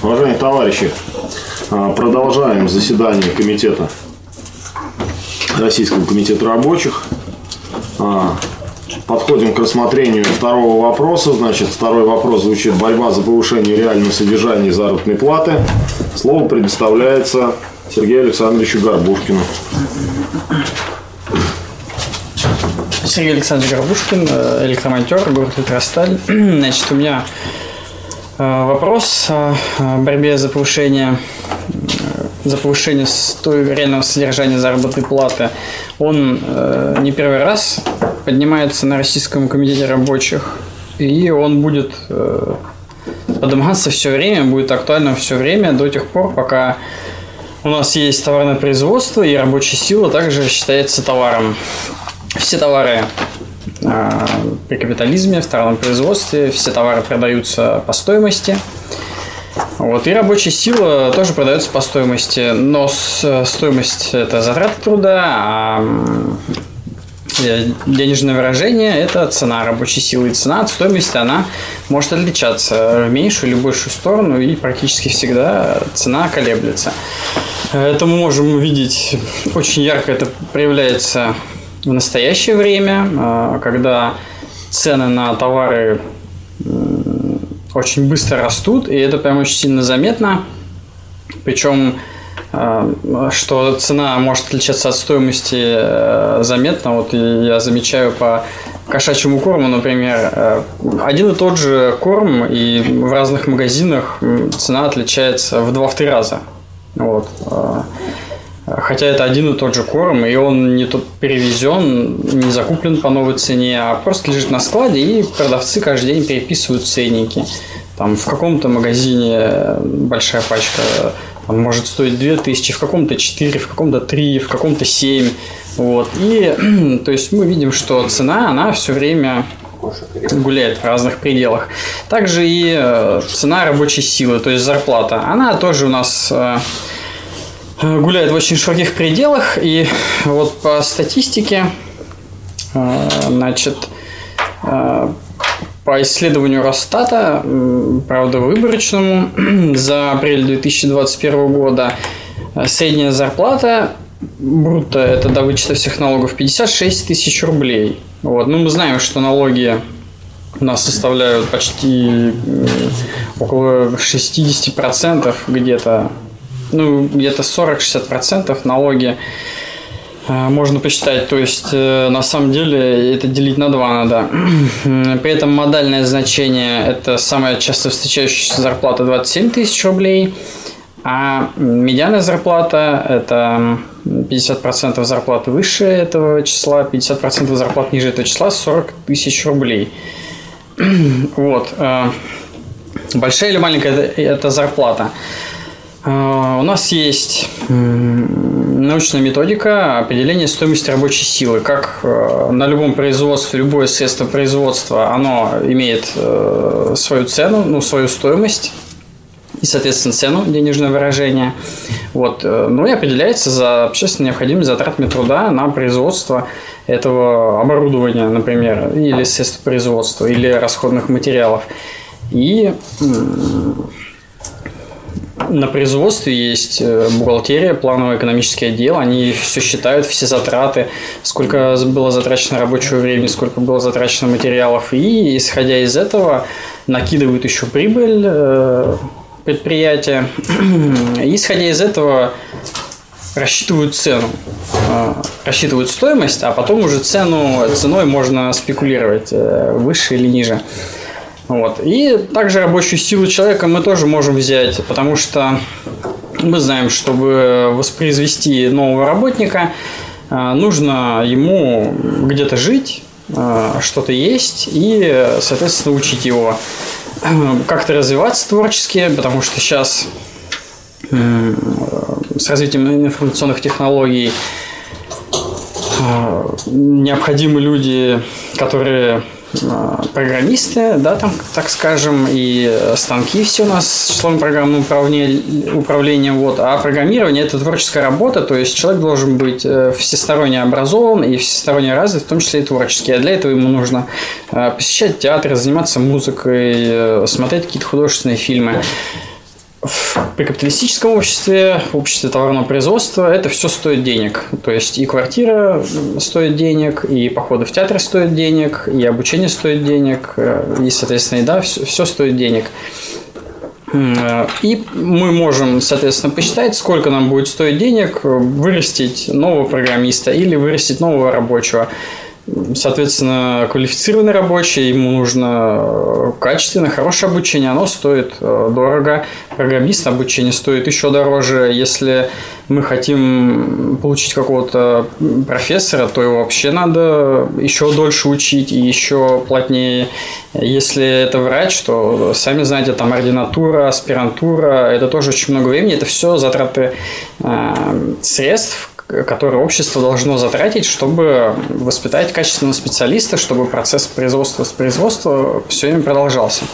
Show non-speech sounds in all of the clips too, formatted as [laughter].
Уважаемые товарищи, а, продолжаем заседание комитета Российского комитета рабочих. А, подходим к рассмотрению второго вопроса. Значит, второй вопрос звучит «Борьба за повышение реального содержания заработной платы». Слово предоставляется Сергею Александровичу Горбушкину. Сергей Александрович Горбушкин, э, электромонтер, город Электросталь. [clears throat] Значит, у меня вопрос о борьбе за повышение за повышение реального содержания заработной платы, он э, не первый раз поднимается на Российском комитете рабочих, и он будет э, подниматься все время, будет актуальным все время до тех пор, пока у нас есть товарное производство, и рабочая сила также считается товаром. Все товары э, при капитализме, в товарном производстве, все товары продаются по стоимости – вот, и рабочая сила тоже продается по стоимости, но стоимость это затраты труда, а денежное выражение – это цена рабочей силы. И цена от стоимости, она может отличаться в меньшую или большую сторону, и практически всегда цена колеблется. Это мы можем увидеть очень ярко, это проявляется в настоящее время, а, когда цены на товары очень быстро растут, и это прям очень сильно заметно. Причем, э, что цена может отличаться от стоимости э, заметно. Вот я замечаю по кошачьему корму, например, э, один и тот же корм, и в разных магазинах цена отличается в 2-3 раза. Вот. Хотя это один и тот же корм, и он не тот перевезен, не закуплен по новой цене, а просто лежит на складе, и продавцы каждый день переписывают ценники. Там в каком-то магазине большая пачка там, может стоить 2000, в каком-то 4, в каком-то 3, в каком-то 7. Вот. И [clears throat] то есть мы видим, что цена, она все время гуляет в разных пределах. Также и э, цена рабочей силы, то есть зарплата, она тоже у нас э, гуляет в очень широких пределах. И вот по статистике, э, значит, э, по исследованию Росстата, правда выборочному, [clears throat] за апрель 2021 года э, средняя зарплата брутто, это до вычета всех налогов, 56 тысяч рублей. Вот. Ну, мы знаем, что налоги у нас составляют почти около 60% где-то ну, где-то 40-60% налоги э, можно посчитать. То есть, э, на самом деле, это делить на два надо. [clears throat] При этом модальное значение – это самая часто встречающаяся зарплата 27 тысяч рублей, а медианная зарплата – это 50% зарплаты выше этого числа, 50% зарплат ниже этого числа – 40 тысяч рублей. [clears throat] Вот. Э, большая или маленькая – это зарплата. А, у нас есть научная методика определения стоимости рабочей силы. Как э, на любом производстве, любое средство производства, оно имеет э, свою цену, ну, свою стоимость и, соответственно, цену, денежное выражение. Вот. Э, ну и определяется за общественно необходимыми затратами труда на производство этого оборудования, например, или средств производства, или расходных материалов. И на производстве есть э, бухгалтерия, плановый экономический отдел, они все считают, все затраты, сколько было затрачено рабочего времени, сколько было затрачено материалов, и исходя из этого накидывают еще прибыль э, предприятия, исходя из этого рассчитывают цену, э, рассчитывают стоимость, а потом уже цену, ценой можно спекулировать, выше или ниже. Вот. И также рабочую силу человека мы тоже можем взять, потому что мы знаем, чтобы воспроизвести нового работника, э, нужно ему где-то жить, э, что-то есть и, соответственно, учить его э, как-то развиваться творчески, потому что сейчас с развитием информационных технологий необходимы люди, которые программисты, да, там, так скажем, и станки все у нас с числом программного управления, управления вот, а программирование – это творческая работа, то есть человек должен быть э, всесторонне образован и всесторонне развит, в том числе и творческий, а для этого ему нужно э, посещать театр, заниматься музыкой, э, смотреть какие-то художественные фильмы. При капиталистическом обществе, в обществе товарного производства, это все стоит денег. То есть и квартира стоит денег, и походы в театр стоят денег, и обучение стоит денег, и, соответственно, и да, все, все стоит денег. И мы можем, соответственно, посчитать, сколько нам будет стоить денег вырастить нового программиста или вырастить нового рабочего. Соответственно, квалифицированный рабочий, ему нужно э, качественное, хорошее обучение, оно стоит э, дорого. Программист обучение стоит еще дороже. Если мы хотим получить какого-то профессора, то его вообще надо еще дольше учить и еще плотнее. Если это врач, то сами знаете, там ординатура, аспирантура, это тоже очень много времени. Это все затраты э, средств, которые общество должно затратить, чтобы воспитать качественного специалиста, чтобы процесс производства с производства все время продолжался.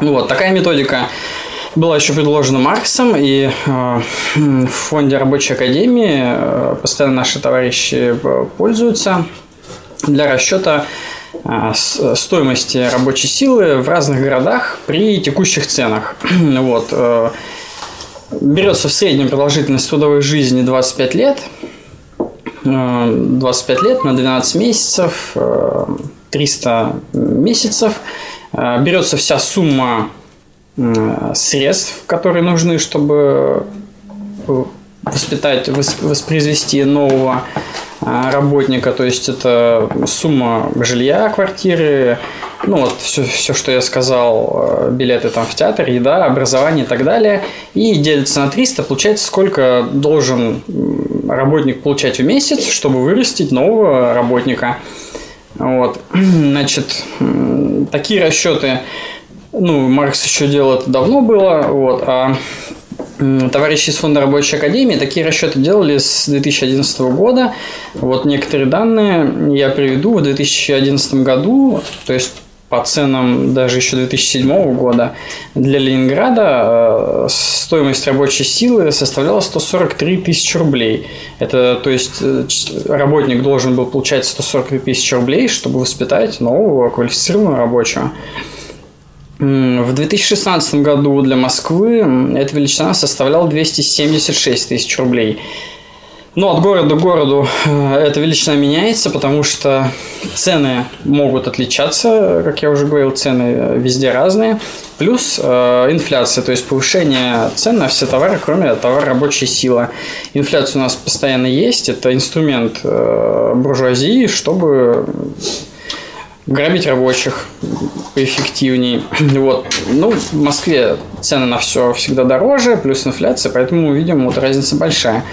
Ну вот, такая методика была еще предложена Марксом, и э, в фонде рабочей академии э, постоянно наши товарищи пользуются для расчета э, стоимости рабочей силы в разных городах при текущих ценах. [clears throat] Вот. Берется в среднем продолжительность трудовой жизни 25 лет, 25 э, лет на 12 месяцев, 300 э, месяцев. Э, берется вся сумма средств, которые нужны, чтобы воспитать, воспроизвести нового работника, то есть это сумма жилья, квартиры, ну вот все, все, что я сказал, э, билеты там в театр, еда, образование и так далее, и делится на 300, получается, сколько должен работник получать в месяц, чтобы вырастить нового работника. Вот. [clears throat] Значит, такие расчеты, ну, Маркс еще делал это давно было, вот, а товарищи из Фонда рабочей академии такие расчеты делали с 2011 года. Вот некоторые данные я приведу. В 2011 году, то есть по ценам даже еще 2007 года для Ленинграда э, стоимость рабочей силы составляла 143 тысячи рублей. Это, то есть, э, работник должен был получать 143 тысячи рублей, чтобы воспитать нового квалифицированного рабочего. В 2016 году для Москвы эта величина составляла 276 тысяч рублей. Но от города к городу э, эта величина меняется, потому что цены могут отличаться, как я уже говорил, цены везде разные. Плюс э, инфляция, то есть повышение цен на все товары, кроме товара рабочей силы. Инфляция у нас постоянно есть, это инструмент э, буржуазии, чтобы грабить рабочих поэффективнее. Вот. Ну, в Москве цены на все всегда дороже, плюс инфляция, поэтому видим, вот разница большая.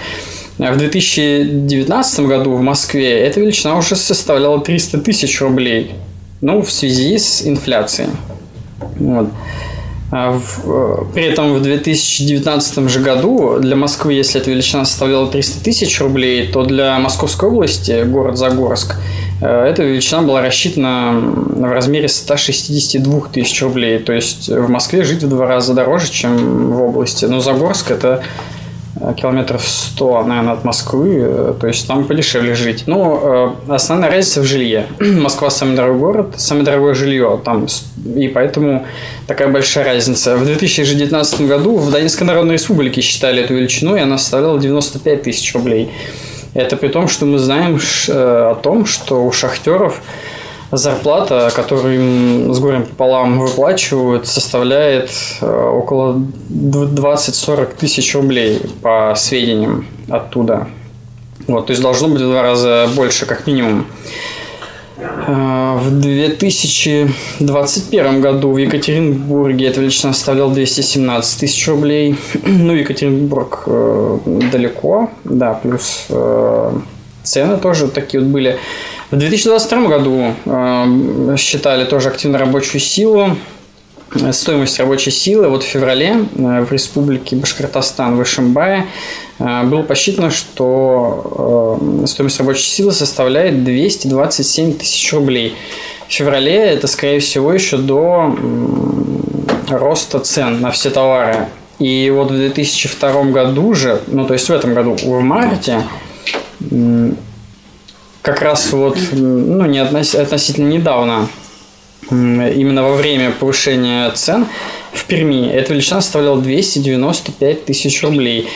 В 2019 году в Москве эта величина уже составляла 300 тысяч рублей. Ну, в связи с инфляцией. Вот. А э, при этом в 2019 же году для Москвы, если эта величина составляла 300 тысяч рублей, то для Московской области, город Загорск, эта величина была рассчитана в размере 162 тысяч рублей. То есть в Москве жить в два раза дороже, чем в области. Но Загорск это Э, километров 100, наверное, от Москвы, э, то есть там подешевле жить. Ну, э, основная разница в жилье. [clears throat] Москва самый дорогой город, самое дорогое жилье там, и поэтому такая большая разница. В 2019 году в Донецкой Народной Республике считали эту величину, и она составляла 95 тысяч рублей. Это при том, что мы знаем о том, что у шахтеров зарплата, которую им с горем пополам выплачивают, составляет э, около 20-40 тысяч рублей по сведениям оттуда. Вот, то есть должно быть в два раза больше, как минимум. Э, в 2021 году в Екатеринбурге эта величина составляла 217 тысяч рублей. [clears throat] Ну, Екатеринбург э, далеко, да, плюс цены тоже такие вот были. В 2022 году э, считали тоже активно рабочую силу, стоимость рабочей силы. Вот в феврале э, в республике Башкортостан в Ишимбае э, было посчитано, что э, стоимость рабочей силы составляет 227 тысяч рублей. В феврале это, скорее всего, еще до роста цен на все товары. И вот в 2002 году же, ну то есть в этом году, в марте, как раз вот, ну, не относ, относительно недавно, именно во время повышения цен, в Перми эта величина составляла 295 тысяч рублей.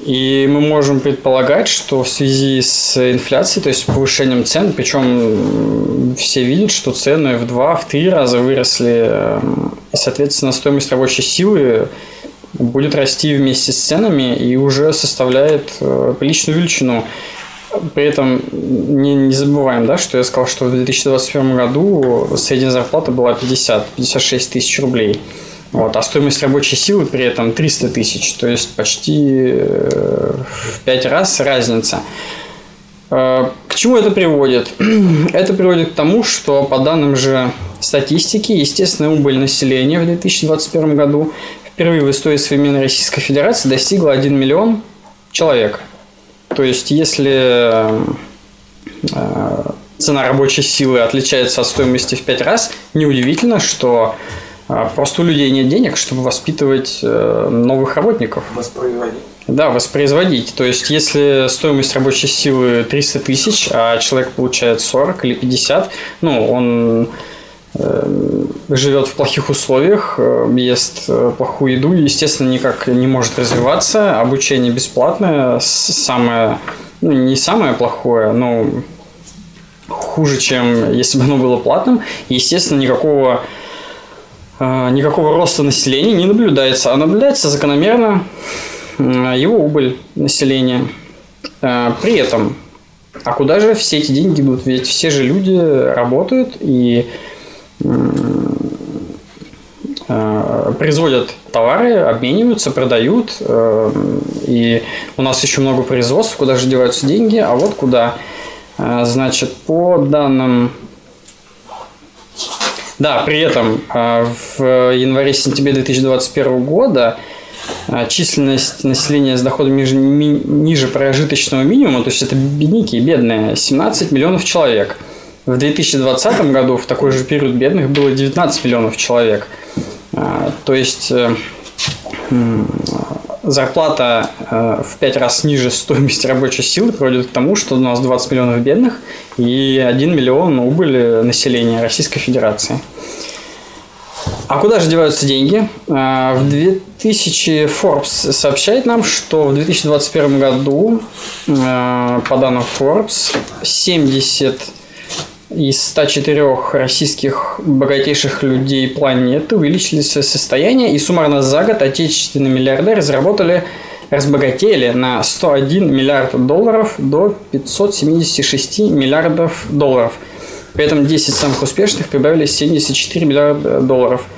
И мы можем предполагать, что в связи с инфляцией, то есть повышением цен, причем все видят, что цены в два, в три раза выросли, и, соответственно, стоимость рабочей силы будет расти вместе с ценами и уже составляет э, приличную величину. При этом не, не забываем, да, что я сказал, что в 2021 году средняя зарплата была 50-56 тысяч рублей. Вот, а стоимость рабочей силы при этом 300 тысяч, то есть почти э, в 5 раз разница. Э, к чему это приводит? [clears throat] Это приводит к тому, что по данным же статистики, естественная убыль населения в 2021 году впервые в истории современной Российской Федерации достигла 1 миллион человек. То есть, если э, цена рабочей силы отличается от стоимости в 5 раз, неудивительно, что а, просто у людей нет денег, чтобы воспитывать э, новых работников. Воспроизводить. Да, воспроизводить. То есть, если стоимость рабочей силы 300 тысяч, а человек получает 40 или 50, ну, он э, живет в плохих условиях, э, ест плохую еду, естественно, никак не может развиваться. Обучение бесплатное, самое, ну, не самое плохое, но хуже, чем если бы оно было платным. Естественно, никакого а, никакого роста населения не наблюдается, а наблюдается закономерно его убыль населения. При этом, а куда же все эти деньги идут? Ведь все же люди работают и производят товары, обмениваются, продают. И у нас еще много производств, куда же деваются деньги, а вот куда. Значит, по данным да, при этом в январе-сентябре 2021 года численность населения с доходом ниже, ниже прожиточного минимума, то есть это бедняки, бедные, 17 миллионов человек. В 2020 году в такой же период бедных было 19 миллионов человек. А, то есть э, зарплата э, в 5 раз ниже [laughs] стоимости рабочей силы приводит к тому, что у нас 20 миллионов бедных и 1 миллион убыли населения Российской Федерации. А куда же деваются деньги? Э, в 2000 Forbes сообщает нам, что в 2021 году, э, по данным Forbes, 70 из 104 российских богатейших людей планеты увеличили свое состояние, и суммарно за год отечественные миллиардеры заработали, разбогатели на 101 миллиард долларов до 576 миллиардов долларов. При этом 10 самых успешных прибавили 74 миллиарда долларов –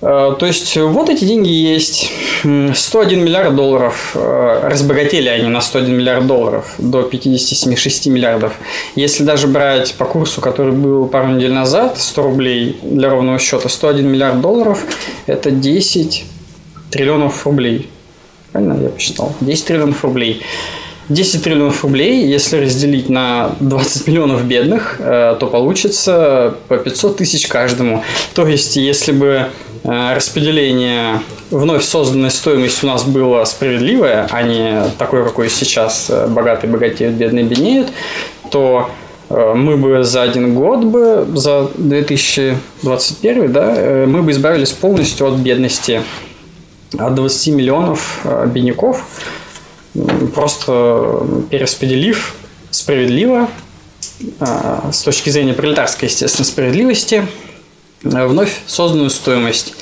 то есть вот эти деньги есть. 101 миллиард долларов. Э, разбогатели они на 101 миллиард долларов до 57,6 миллиардов. Если даже брать по курсу, который был пару недель назад, 100 рублей для ровного счета, 101 миллиард долларов – это 10 триллионов рублей. Правильно я посчитал? 10 триллионов рублей. 10 триллионов рублей, если разделить на 20 миллионов бедных, э, то получится по 500 тысяч каждому. То есть, если бы Э, распределение вновь созданной стоимости у нас было справедливое, а не такое, какое сейчас э, богатые богатеют, бедные беднеют, то э, мы бы за один год бы, за 2021, да, мы бы избавились полностью от бедности, от 20 миллионов бедняков, просто перераспределив справедливо, с точки зрения пролетарской, естественно, справедливости – Э, вновь созданную стоимость.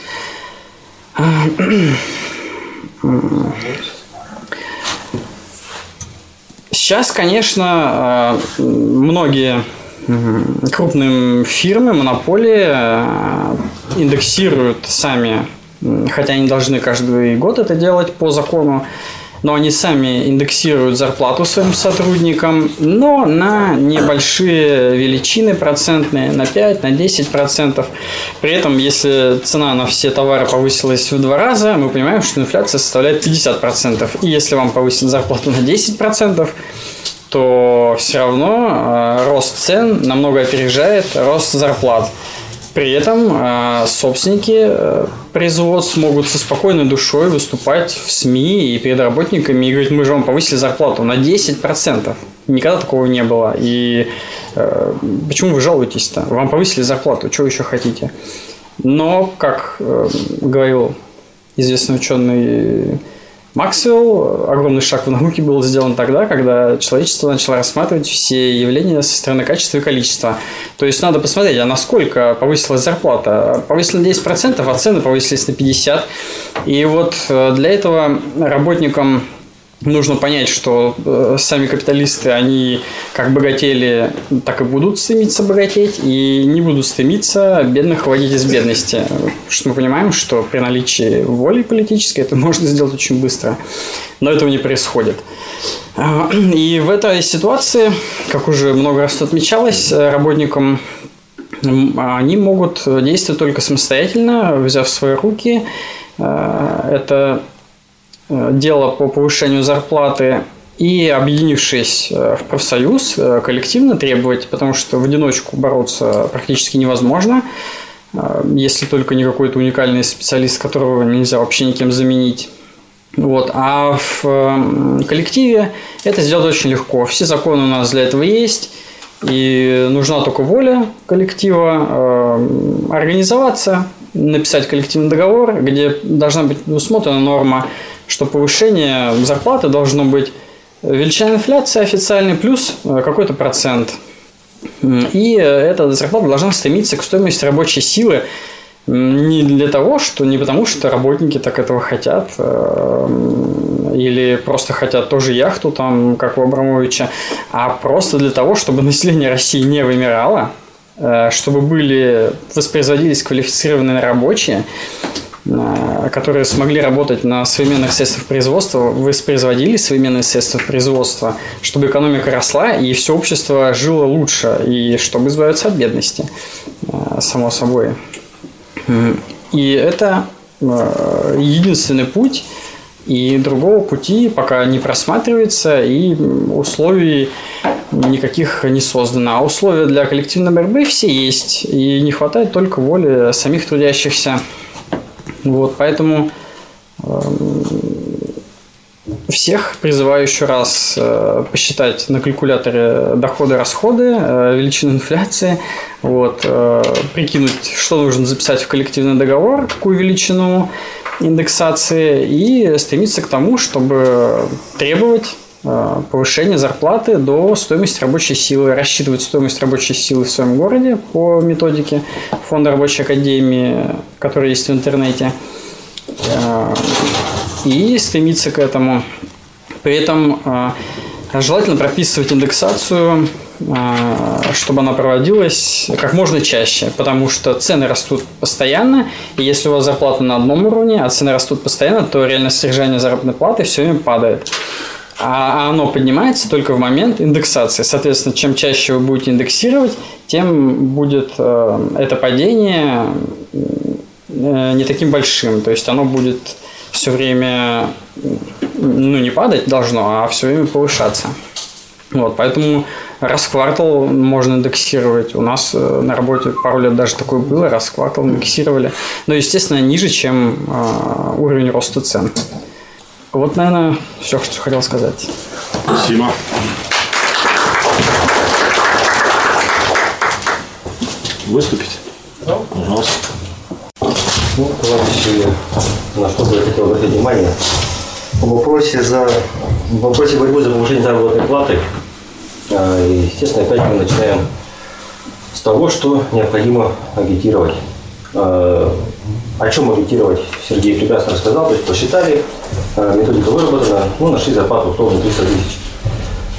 Сейчас, конечно, э, многие крупные фирмы, монополии э, индексируют сами, хотя они должны каждый год это делать по закону, но они сами индексируют зарплату своим сотрудникам, но на небольшие величины процентные, на 5, на 10 процентов. При этом, если цена на все товары повысилась в два раза, мы понимаем, что инфляция составляет 50 процентов. И если вам повысить зарплату на 10 процентов, то все равно э, рост цен намного опережает рост зарплат. При этом э, собственники э, производств могут со спокойной душой выступать в СМИ и перед работниками и говорить, мы же вам повысили зарплату на 10%. Никогда такого не было. И э, почему вы жалуетесь-то? Вам повысили зарплату, что еще хотите? Но, как говорил известный ученый Максвелл, огромный шаг в науке был сделан тогда, когда человечество начало рассматривать все явления со стороны качества и количества. То есть надо посмотреть, а насколько повысилась зарплата. Повысилась на 10%, а цены повысились на 50%. И вот э, для этого работникам нужно понять, что э, сами капиталисты, они как богатели, так и будут стремиться богатеть, и не будут стремиться бедных выводить из бедности. что мы понимаем, что при наличии воли политической это [laughs] можно сделать очень быстро, но этого не происходит. А, и в этой ситуации, как уже много раз отмечалось, работникам они могут действовать только самостоятельно, взяв в свои руки. А, это Э, дело по повышению зарплаты и объединившись э, в профсоюз, э, коллективно требовать, потому что в одиночку бороться практически невозможно, если только не какой-то уникальный специалист, которого нельзя вообще никем заменить. Вот. А в коллективе это сделать очень легко. Все законы у нас для этого есть. И нужна только воля коллектива организоваться, написать коллективный договор, где должна быть усмотрена норма что повышение зарплаты должно быть величина инфляции официальный плюс э, какой-то процент. И эта зарплата должна стремиться к стоимости рабочей силы не для того, что не потому, что работники так этого хотят, э, или просто хотят тоже яхту, там, как у Абрамовича, а просто для того, чтобы [laughs] население России не вымирало, э, чтобы были воспроизводились квалифицированные рабочие, которые смогли работать на современных средствах производства, воспроизводили современные средства производства, чтобы экономика росла и все общество жило лучше, и чтобы избавиться от бедности, э, само собой. И это э, единственный путь, и другого пути пока не просматривается, и условий никаких не создано. А условия для коллективной борьбы все есть, и не хватает только воли самих трудящихся. Вот, поэтому эм, всех призываю еще раз э, посчитать на калькуляторе доходы-расходы, э, величину инфляции, вот, э, прикинуть, что нужно записать в коллективный договор, какую величину индексации, и стремиться к тому, чтобы требовать повышения зарплаты до стоимости рабочей силы, рассчитывать стоимость рабочей силы в своем городе по методике Фонда рабочей академии, который есть в интернете, и стремиться к этому. При этом желательно прописывать индексацию, чтобы она проводилась как можно чаще, потому что цены растут постоянно, и если у вас зарплата на одном уровне, а цены растут постоянно, то реальное содержание заработной платы все время падает а оно поднимается только в момент индексации. Соответственно, чем чаще вы будете индексировать, тем будет э, это падение э, не таким большим. То есть оно будет все время, ну не падать должно, а все время повышаться. Вот, поэтому раз в квартал можно индексировать. У нас э, на работе пару лет даже такое было, раз в квартал индексировали. Но, естественно, ниже, чем уровень роста цен. Вот, наверное, все, что хотел сказать. Спасибо. Выступить? Да. Пожалуйста. Ну, товарищи, на что бы я хотел обратить внимание. В вопросе, за, в вопросе борьбы за повышение заработной платы, а, естественно, опять мы начинаем с того, что необходимо агитировать. А, о чем агитировать Сергей прекрасно рассказал, то есть посчитали, э, методика выработана, ну, нашли зарплату условно 300 тысяч.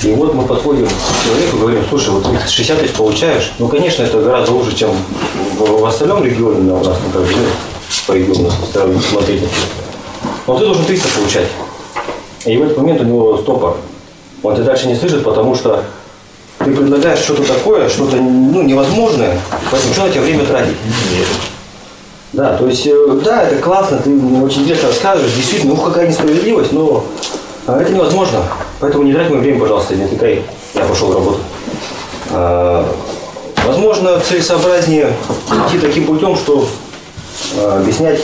И вот мы подходим к человеку говорим, слушай, вот 60 тысяч получаешь, ну, конечно, это гораздо лучше, чем в, остальном регионе, но у нас, ну, как бы, по региону смотреть. Но ты должен 300 получать. И в этот момент у него стопор. Он тебя дальше не слышит, потому что ты предлагаешь что-то такое, что-то ну, невозможное, поэтому что на тебя время тратить? Да, то есть, э, да, это классно, ты очень интересно рассказываешь, действительно, ух, какая несправедливость, но а, это невозможно. Поэтому не трать мое время, пожалуйста, не отвлекай, я пошел работать. А, возможно, целесообразнее идти таким путем, что а, объяснять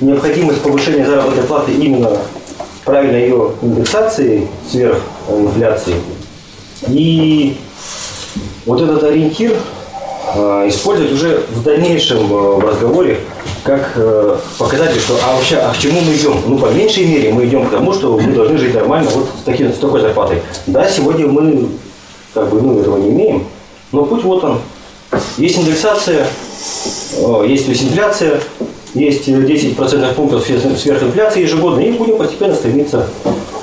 необходимость повышения заработной платы именно правильной ее индексации сверх инфляции. И вот этот ориентир использовать уже в дальнейшем в разговоре как э, показатель, что а вообще, а к чему мы идем? Ну, по меньшей мере мы идем к тому, что мы должны жить нормально вот с, таким, с такой зарплатой. Да, сегодня мы как бы, ну, этого не имеем, но путь вот он. Есть индексация, э, есть инфляция, есть 10% пунктов сверхинфляции ежегодно, и будем постепенно стремиться.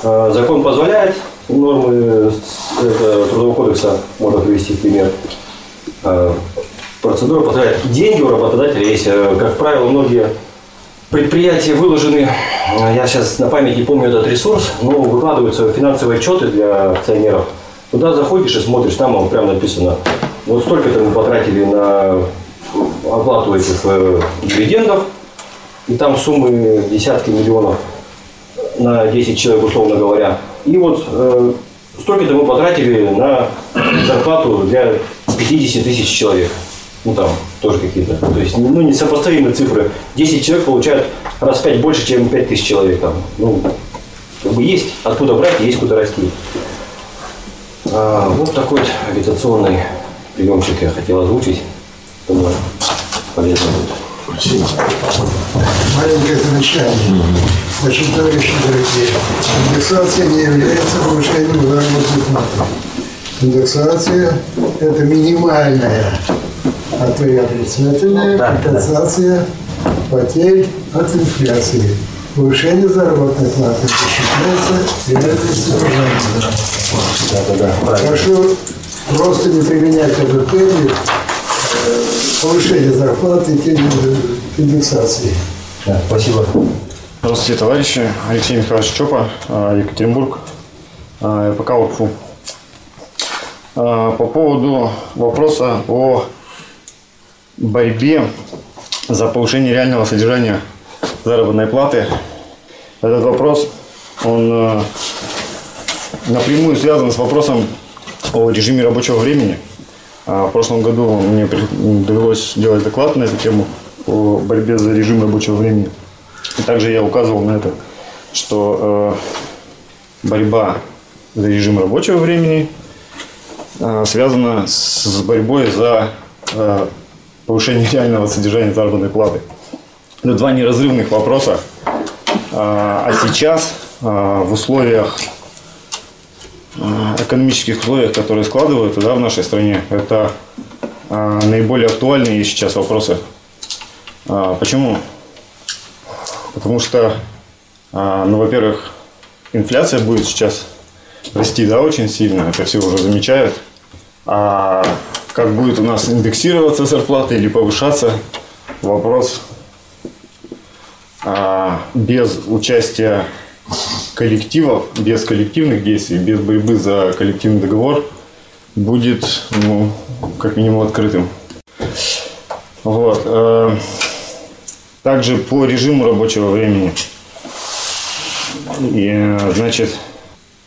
Э, закон позволяет, нормы э, Трудового кодекса можно привести пример. Э, процедура позволяет. Деньги у работодателя есть. Как правило, многие предприятия выложены, я сейчас на память не помню этот ресурс, но выкладываются финансовые отчеты для акционеров. Туда заходишь и смотришь, там вам прямо написано, вот столько-то мы потратили на оплату этих дивидендов, и там суммы десятки миллионов на 10 человек, условно говоря. И вот э, столько-то мы потратили на зарплату для 50 тысяч человек. Ну там тоже какие-то. То есть ну, несопоставимые цифры. 10 человек получают раз в 5 больше, чем 5 тысяч человек. Там. Ну, как бы есть откуда брать, есть куда расти. А, вот такой вот агитационный приемчик я хотел озвучить. Думаю, полезно будет. Спасибо. Маленькое замечание. Значит, товарищи дорогие, индексация не является повышением заработных плат. Индексация – это минимальная, а то и отрицательная компенсация потерь от инфляции. Повышение заработной платы считается реальной содержанием заработной Так что просто не применять этот термин повышение зарплаты и индексации. Да, спасибо. Здравствуйте, товарищи. Алексей Михайлович Чопа, а, Екатеринбург, а, РПК УРФУ. А, по поводу вопроса о борьбе за повышение реального содержания заработной платы. Этот вопрос, он напрямую связан с вопросом о режиме рабочего времени – а в прошлом году мне довелось делать доклад на эту тему по борьбе за режим рабочего времени. И также я указывал на это, что э, борьба за режим рабочего времени э, связана с борьбой за э, повышение реального содержания заработной платы. Это два неразрывных вопроса. А сейчас в условиях Э, экономических условиях, которые складываются да, в нашей стране, это наиболее актуальные сейчас вопросы. Почему? Потому что, ну, во-первых, инфляция будет сейчас расти, да, очень сильно, это все уже замечают. А как будет у нас индексироваться зарплата или повышаться, вопрос а, без участия коллективов, без коллективных действий, без борьбы за коллективный договор будет, ну, как минимум, открытым. Вот. Э, также по режиму рабочего времени. И, значит,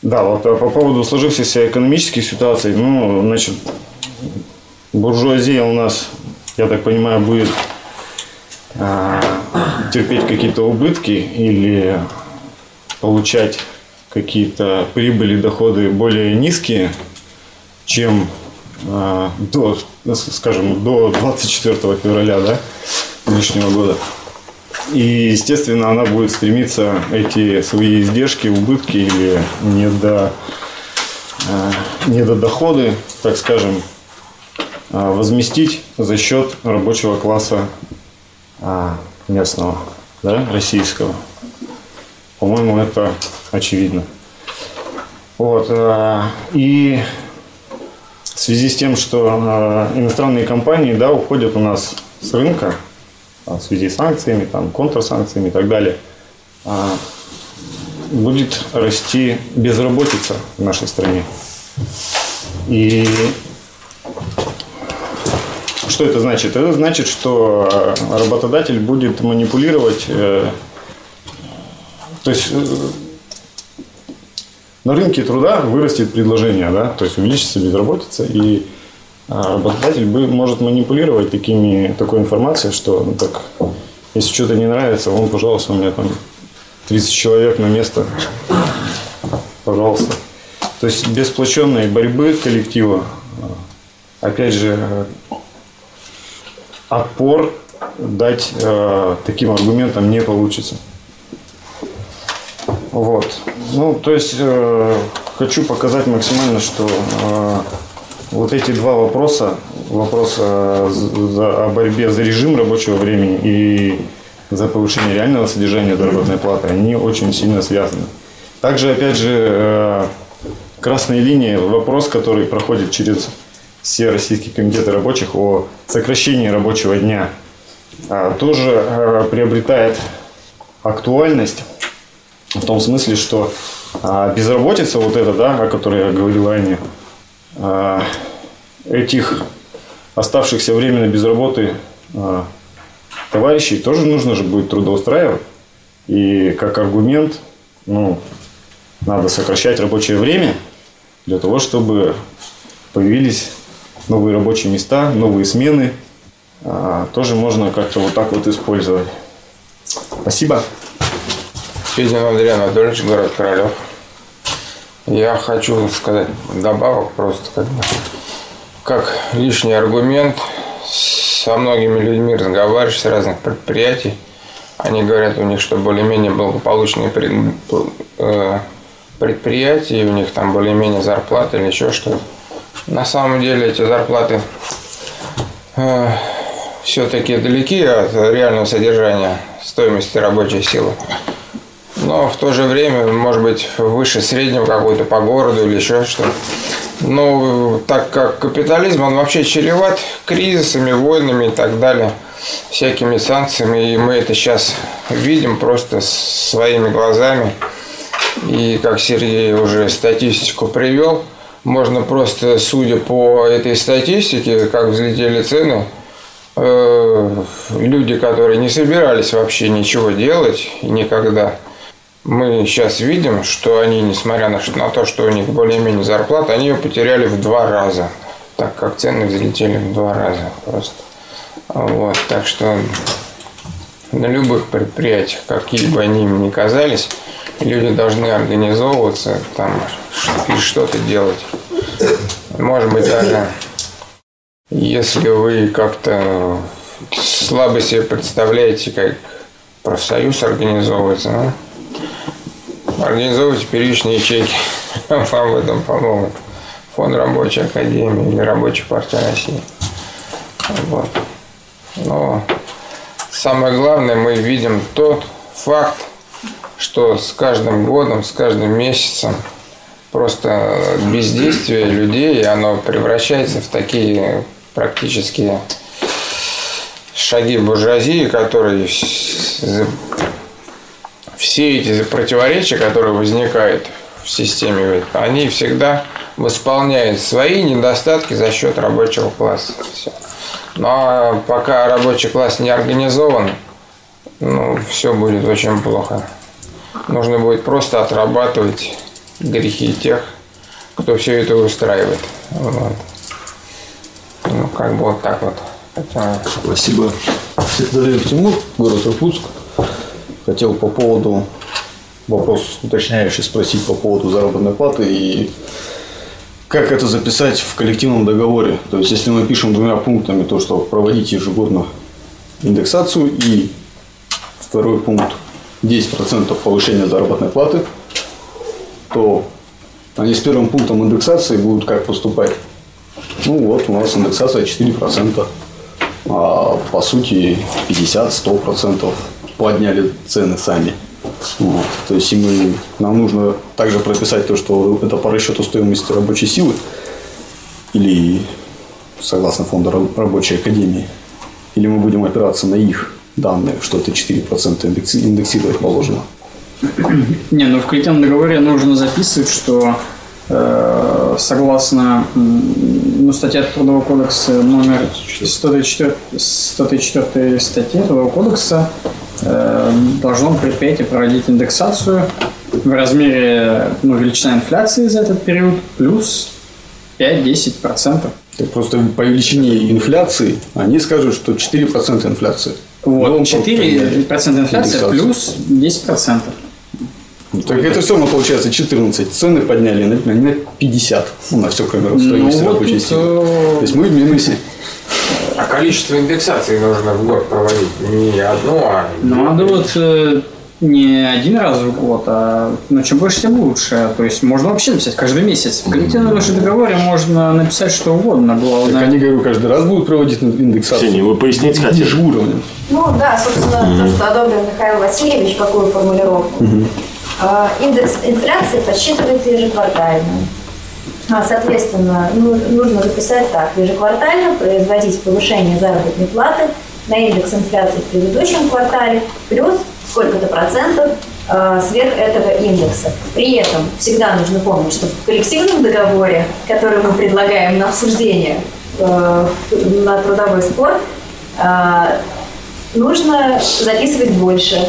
да, вот а по поводу сложившейся экономических ситуаций, ну, значит, буржуазия у нас, я так понимаю, будет э, терпеть какие-то убытки или получать какие-то прибыли, доходы более низкие, чем э, до, скажем, до 24 февраля да, нынешнего года. И, естественно, она будет стремиться эти свои издержки, убытки или недо, э, недодоходы, так скажем, э, возместить за счет рабочего класса э, местного, да, российского. По-моему, это очевидно. Вот. И в связи с тем, что иностранные компании да, уходят у нас с рынка в связи с санкциями, там, контрсанкциями и так далее, э, будет расти безработица в нашей стране. И что это значит? Это значит, что работодатель будет манипулировать то есть э, на рынке труда вырастет предложение, да, то есть увеличится безработица, и а, работодатель может манипулировать такими, такой информацией, что ну, так, если что-то не нравится, он, пожалуйста, у меня там 30 человек на место, пожалуйста. То есть без сплоченной борьбы коллектива, опять же, отпор дать э, таким аргументам не получится. Вот. Ну, то есть э, хочу показать максимально, что э, вот эти два вопроса, вопрос э, за, о борьбе за режим рабочего времени и за повышение реального содержания заработной платы, они очень сильно связаны. Также, опять же, э, красной линии вопрос, который проходит через все российские комитеты рабочих о сокращении рабочего дня, э, тоже э, приобретает актуальность в том смысле, что а, безработица вот эта, да, о которой я говорил ранее, а, этих оставшихся временно без работы а, товарищей тоже нужно же будет трудоустраивать. И как аргумент, ну, надо сокращать рабочее время для того, чтобы появились новые рабочие места, новые смены. А, тоже можно как-то вот так вот использовать. Спасибо. Федин Андрей Анатольевич, город Королев. Я хочу сказать добавок просто как, как лишний аргумент. Со многими людьми разговариваешь с разных предприятий. Они говорят, у них что более-менее благополучные э, предприятия, у них там более-менее зарплаты или еще что-то. На самом деле эти зарплаты э, все-таки далеки от реального содержания стоимости рабочей силы но в то же время, может быть, выше среднего какой-то по городу или еще что. Но так как капитализм, он вообще чреват кризисами, войнами и так далее, всякими санкциями, и мы это сейчас видим просто своими глазами. И как Сергей уже статистику привел, можно просто, судя по этой статистике, как взлетели цены, э, люди, которые не собирались вообще ничего делать никогда – мы сейчас видим, что они, несмотря на, то, что у них более-менее зарплата, они ее потеряли в два раза, так как цены взлетели в два раза просто. Вот, так что на любых предприятиях, какие бы они ни казались, люди должны организовываться там и что-то делать. Может быть, даже если вы как-то слабо себе представляете, как профсоюз организовывается, ну, Организовывайте первичные ячейки. [laughs] Вам в этом помогут. Фонд рабочей академии или рабочей партии России. Вот. Но самое главное, мы видим тот факт, что с каждым годом, с каждым месяцем просто бездействие людей, оно превращается в такие практически шаги буржуазии, которые все эти противоречия, которые возникают в системе, они всегда восполняют свои недостатки за счет рабочего класса. Все. Но пока рабочий класс не организован, ну, все будет очень плохо. Нужно будет просто отрабатывать грехи тех, кто все это устраивает. Вот. Ну, как бы вот так вот. Спасибо. Секретарь Тимур, город Иркутск. Хотел по поводу вопрос уточняющий спросить по поводу заработной платы и как это записать в коллективном договоре. То есть, если мы пишем двумя пунктами то, что проводить ежегодно индексацию и второй пункт 10% повышения заработной платы, то они с первым пунктом индексации будут как поступать? Ну вот, у нас индексация 4%, а по сути 50-100% подняли цены сами. Вот. То есть мы, нам нужно также прописать то, что это по расчету стоимости рабочей силы или согласно фонду рабочей академии. Или мы будем опираться на их данные, что это 4% индексировать положено. Не, ну в коллективном договоре нужно записывать, что э, согласно ну, статья Трудового кодекса номер 134, 134 статьи Трудового кодекса должно предприятие проводить индексацию в размере ну, величина инфляции за этот период плюс 5-10%. Просто по величине инфляции они скажут, что 4% инфляции. Вот, 4% инфляции плюс 10%. Так это все равно получается 14. Цены подняли на, на 50. Ну, на все, кроме стоимости ну, рабочей силы. То есть мы в минусе. Количество индексаций нужно в год проводить. Не одну, а... Ну, надо вот э, не один раз в год, а ну, чем больше, тем лучше. То есть можно вообще написать каждый месяц. В коллективном вашем договоре можно написать что угодно. Так Главное, они, говорю, каждый раз будут проводить индексацию. Ксения, вы пояснить хотите? Ниже уровня. Ну да, собственно, то, что одобрил Михаил Васильевич, какую формулировку. А, Индекс инфляции подсчитывается ежеквартально. А, Соответственно, ну, нужно записать так. Ежеквартально производить повышение заработной платы на индекс инфляции в предыдущем квартале плюс сколько-то процентов а, сверх этого индекса. При этом всегда нужно помнить, что в коллективном договоре, который мы предлагаем на обсуждение э, на трудовой спор, а, нужно записывать больше,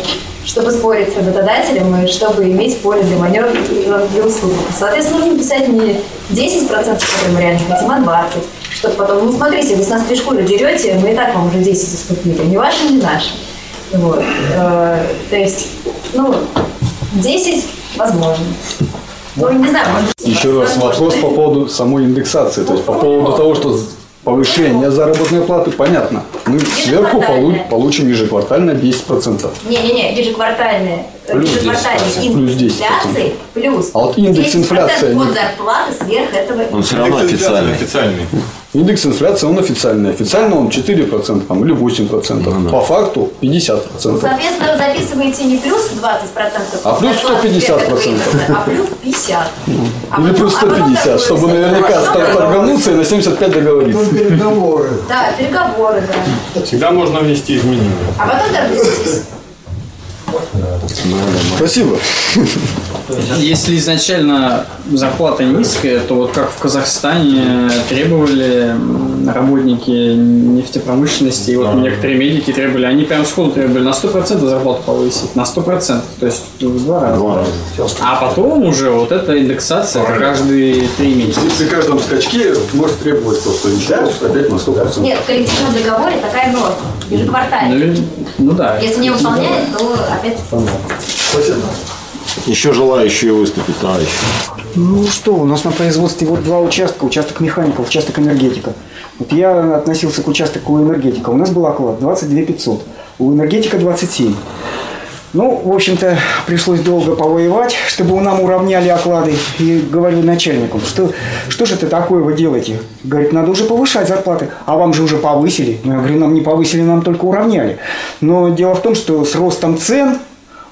чтобы спорить с работодателем и чтобы иметь поле для маневра для уступок. Соответственно, нужно писать не 10%, которые мы реально хотим, а 20%. Чтобы потом, ну смотрите, вы с нас три шкуры дерете, мы и так вам уже 10 уступили, ни ваши, ни наши. Вот. Э, То есть, ну, 10 возможно. Ну, не знаю, может Еще раз вопрос по поводу самой индексации. То есть по поводу того, что повышение заработной платы, понятно. Мы сверху полу- получим ежеквартально 10%. Не-не-не, ежеквартальные, э, Плюс ежеквартальный 10%, индекс плюс 10%. инфляции плюс А вот индекс 10% инфляции от не- зарплаты сверх этого Он все равно официальный. официальный. Индекс инфляции, он официальный. Официально он 4% там, или 8%. По факту 50%. Соответственно, вы записываете не плюс 20%, А плюс зарплаты 150%. сверх этого индекса, а плюс 50. А Или потом- плюс а потом 150, торгуетесь. чтобы наверняка торгуетесь. торгануться и на 75 договориться. Потом переговоры. Да, переговоры, да. Всегда можно внести изменения. А потом торгуетесь. Спасибо. если изначально зарплата низкая, то вот как в Казахстане требовали работники нефтепромышленности, и вот некоторые медики требовали, они прям сходу требовали на 100% зарплату повысить, на 100%, то есть в два раза. Два раза. А потом уже вот эта индексация это каждые три месяца. При каждом скачке может требовать просто индексацию опять на 100%. Нет, в коллективном договоре такая норма, ежеквартально. Ну, ну да. Если не выполняет, то опять Еще желающие выступить, товарищи. Ну что, у нас на производстве вот два участка, участок механика, участок энергетика. Вот я относился к участку энергетика. У нас был оклад 22 500, у энергетика 27. Ну, в общем-то, пришлось долго повоевать, чтобы нам уравняли оклады. И говорю начальнику, что, что же это такое вы делаете? Говорит, надо уже повышать зарплаты. А вам же уже повысили. Ну, я говорю, нам не повысили, нам только уравняли. Но дело в том, что с ростом цен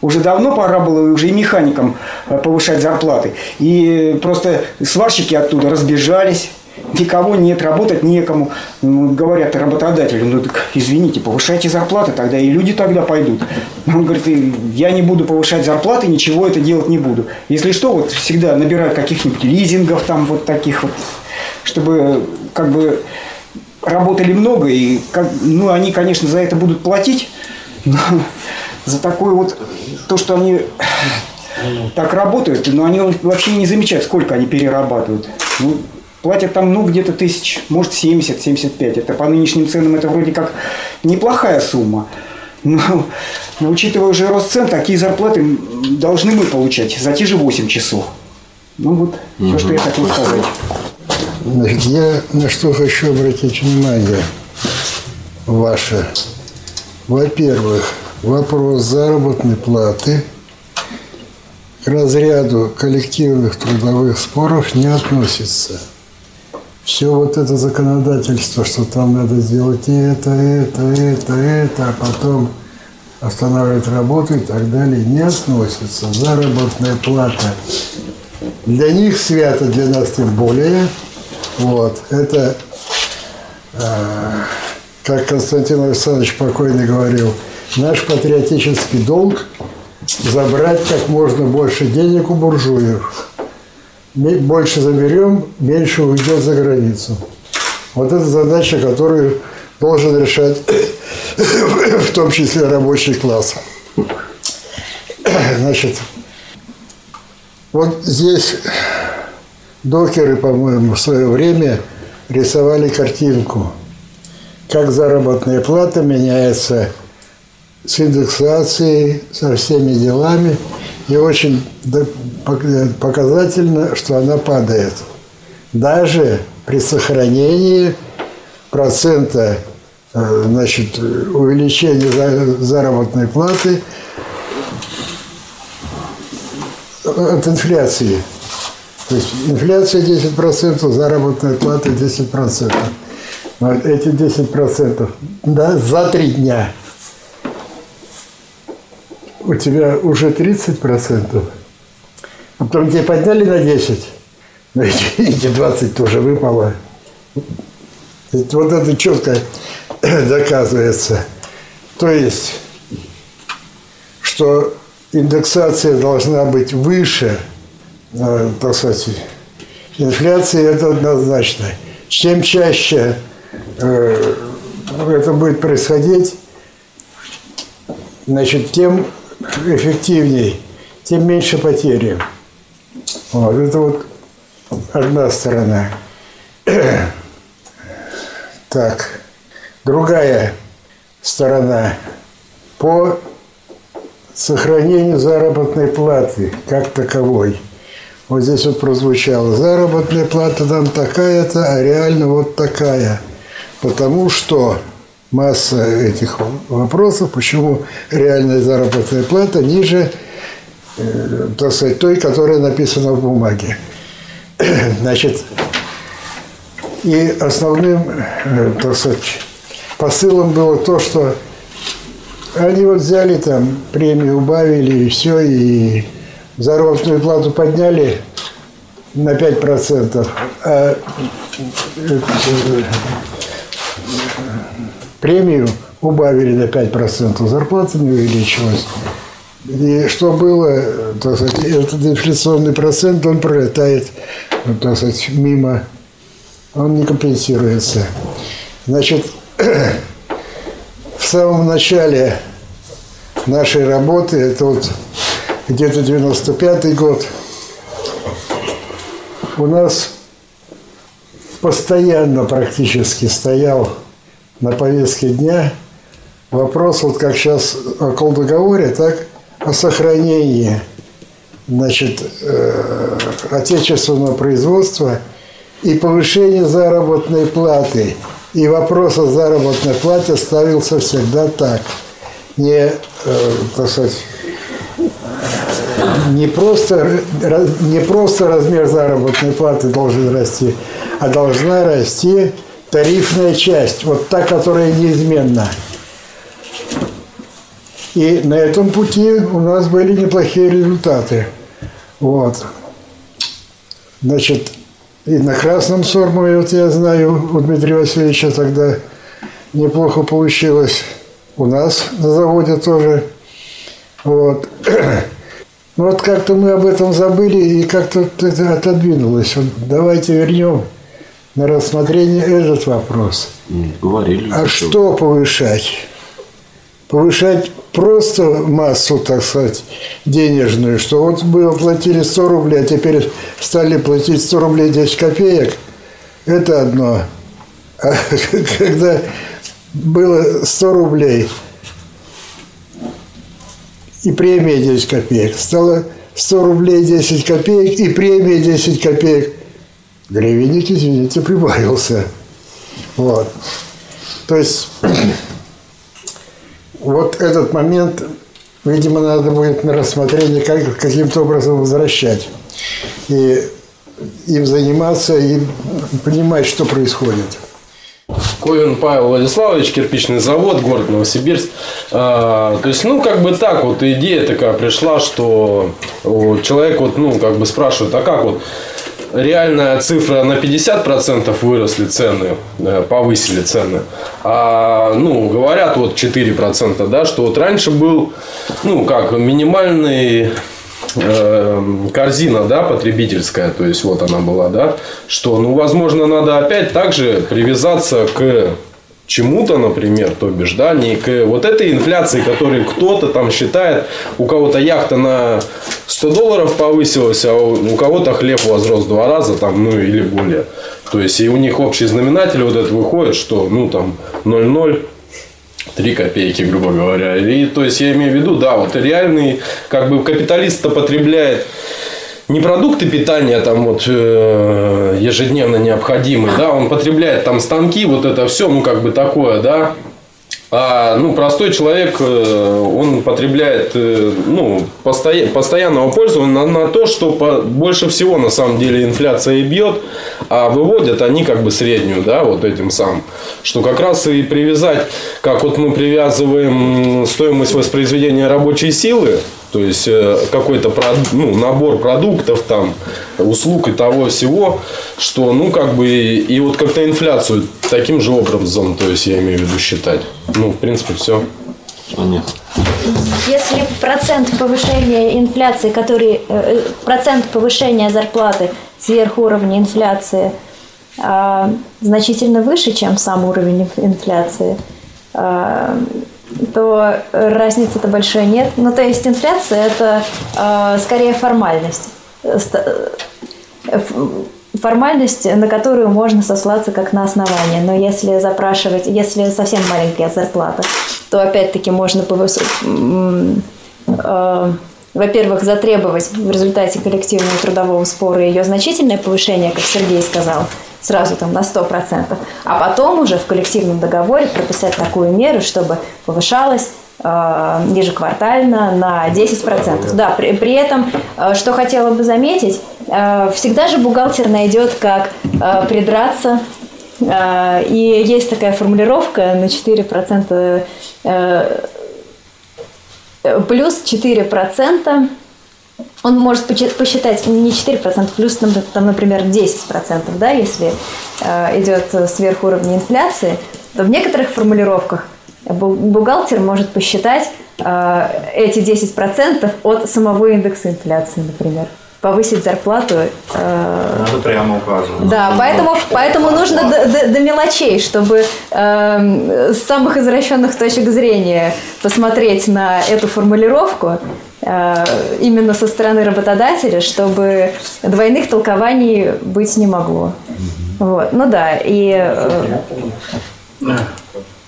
уже давно пора было уже и механикам э, повышать зарплаты. И просто сварщики оттуда разбежались. Никого нет, работать некому. Ну, говорят работодателю, ну так извините, повышайте зарплаты, тогда и люди тогда пойдут. Он говорит, «И я не буду повышать зарплаты, ничего это делать не буду. Если что, вот всегда набирают каких-нибудь лизингов там вот таких вот, чтобы как бы работали много, и как, ну, они, конечно, за это будут платить, но за такое вот то, что они так работают, но они вообще не замечают, сколько они перерабатывают. Ну, платят там, ну, где-то тысяч, может, 70-75. Это по нынешним ценам это вроде как неплохая сумма. Но, но учитывая уже рост цен, такие зарплаты должны мы получать за те же 8 часов. Ну вот, все, что я хотел сказать. Значит, я на что хочу обратить внимание ваше. Во-первых, вопрос заработной платы к разряду коллективных трудовых споров не относится. Все вот это законодательство, что там надо сделать это, это, это, это, а потом останавливать работу и так далее, не относится. Заработная плата для них свято, для нас тем более. Вот. Это, э, как Константин Александрович покойно говорил, наш патриотический долг забрать как можно больше денег у буржуев. Больше заберем, меньше уйдет за границу. Вот это задача, которую должен решать [coughs] в том числе рабочий класс. [coughs] Значит, вот здесь докеры, по-моему, в свое время рисовали картинку, как заработная плата меняется с индексацией, со всеми делами. И очень показательно, что она падает. Даже при сохранении процента э, значит, увеличение за- заработной платы от инфляции. То есть инфляция 10%, заработная плата 10%. Вот эти 10% да, за три дня у тебя уже 30%, а потом тебе подняли на 10, но [laughs] эти, эти 20 тоже выпало. Вот это четко [clears throat] доказывается. То есть, что индексация должна быть выше, э, так сказать, инфляции, это однозначно. Чем чаще э, это будет происходить, значит, тем эффективней, тем меньше потери. Вот, это вот одна сторона. [clears throat] Так, другая сторона по сохранению заработной платы как таковой. Вот здесь вот прозвучало, заработная плата там такая-то, а реально вот такая. Потому что масса этих вопросов, почему реальная заработная плата ниже, э, так сказать, той, которая написана в бумаге. [clears throat] Значит, и основным, э, так сказать, посылом было то, что они вот взяли там, премию убавили, и все, и заработную плату подняли на 5%, а э, премию убавили на 5%, зарплата не увеличилась. И что было, так сказать, этот инфляционный процент, он пролетает, ну, так сказать, мимо, он не компенсируется. Значит, [clears throat] в самом начале нашей работы, это вот где-то 95-й год, у нас постоянно практически стоял на повестке дня вопрос, вот как сейчас о колдоговоре, так о сохранении значит, э, отечественного производства и повышении заработной платы. И вопрос о заработной плате ставился всегда так. Не, э, так сказать, не просто, не просто размер заработной платы должен расти, а должна расти тарифная часть, вот та, которая неизменна. И на этом пути у нас были неплохие результаты. Вот. Значит, и на Красном Сормове, вот я знаю, у Дмитрия Васильевича тогда неплохо получилось. У нас на заводе тоже. Вот. Ну вот как-то мы об этом забыли и как-то это отодвинулось. Вот давайте вернем на рассмотрение этот вопрос. Говорили. А что повышать? Повышать просто массу, так сказать, денежную, что вот мы платили 100 рублей, а теперь стали платить 100 рублей 10 копеек, это одно. А [laughs] когда было 100 рублей и премия 10 копеек, стало 100 рублей 10 копеек и премия 10 копеек, гривенник, извините, прибавился. Вот. То есть [clears throat] вот этот момент, видимо, надо будет на рассмотрение как, каким-то образом возвращать. И им заниматься и понимать, что происходит. Ковин Павел Владиславович, кирпичный завод, город Новосибирск. А, то есть, ну, как бы так вот идея такая пришла, что вот человек вот, ну, как бы спрашивает, а как вот реальная цифра на 50% выросли цены, э, повысили цены. А, ну, говорят вот 4%, да, что вот раньше был, ну, как минимальный э, корзина, да, потребительская, то есть вот она была, да, что, ну, возможно, надо опять также привязаться к чему-то, например, то бишь, да, не к вот этой инфляции, которую кто-то там считает, у кого-то яхта на 100 долларов повысилась, а у кого-то хлеб возрос в два раза, там, ну, или более. То есть, и у них общий знаменатель вот этот выходит, что, ну, там, 0,0 3 копейки, грубо говоря. И то есть я имею в виду, да, вот реальный, как бы капиталист-то потребляет не продукты питания там вот э, ежедневно необходимые, да, он потребляет там станки, вот это все, ну как бы такое, да, А, ну, простой человек, э, он потребляет, э, ну, постоя- постоянного пользования на, то, что больше всего, на самом деле, инфляция и бьет, а выводят они как бы среднюю, да, вот этим самым. Что как раз и привязать, как вот мы привязываем стоимость воспроизведения рабочей силы, то есть э, какой-то ну, набор продуктов, там, услуг и того всего, что, ну, как бы, и, и вот как-то инфляцию таким же образом, то есть я имею в виду считать. Ну, в принципе, все. Понятно. Если процент повышения инфляции, который э, процент повышения зарплаты сверх уровня инфляции а, значительно выше, чем сам уровень инф- инфляции, а, то разницы-то большой нет. Ну, то есть инфляция это а, скорее формальность. Э, э, формальность, на которую можно сослаться как на основание. Но если запрашивать, если совсем маленькая зарплата, то опять-таки можно повыс- м, э, во-первых, затребовать в результате коллективного трудового спора ее значительное повышение, как Сергей сказал, сразу там на 100%, а потом уже в коллективном договоре прописать такую меру, чтобы повышалась э, ежеквартально на 10%. Да, при, при этом, э, что хотела бы заметить, э, всегда же бухгалтер найдет, как э, придраться и есть такая формулировка на 4% э, плюс 4%, он может посчитать не 4%, плюс, там, например, 10%, да, если э, идет сверх уровня инфляции, то в некоторых формулировках бу- бухгалтер может посчитать э, эти 10% от самого индекса инфляции, например. Повысить зарплату. э, Надо прямо указывать. да, поэтому, поэтому нужно до, до- до мелочей, чтобы эм, с самых извращенных точек зрения посмотреть на эту формулировку э, именно со стороны работодателя, чтобы двойных толкований быть не могло. Вот. Ну да, и э,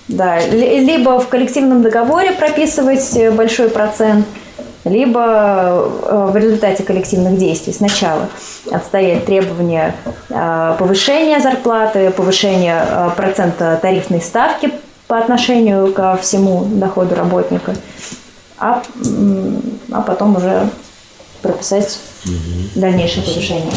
да, ли- либо в коллективном договоре прописывать э, большой процент, либо э, в результате коллективных действий сначала отстоять требования э, повышения зарплаты, повышения э, процента тарифной ставки по отношению ко всему доходу работника, а, а потом уже прописать дальнейшее повышение.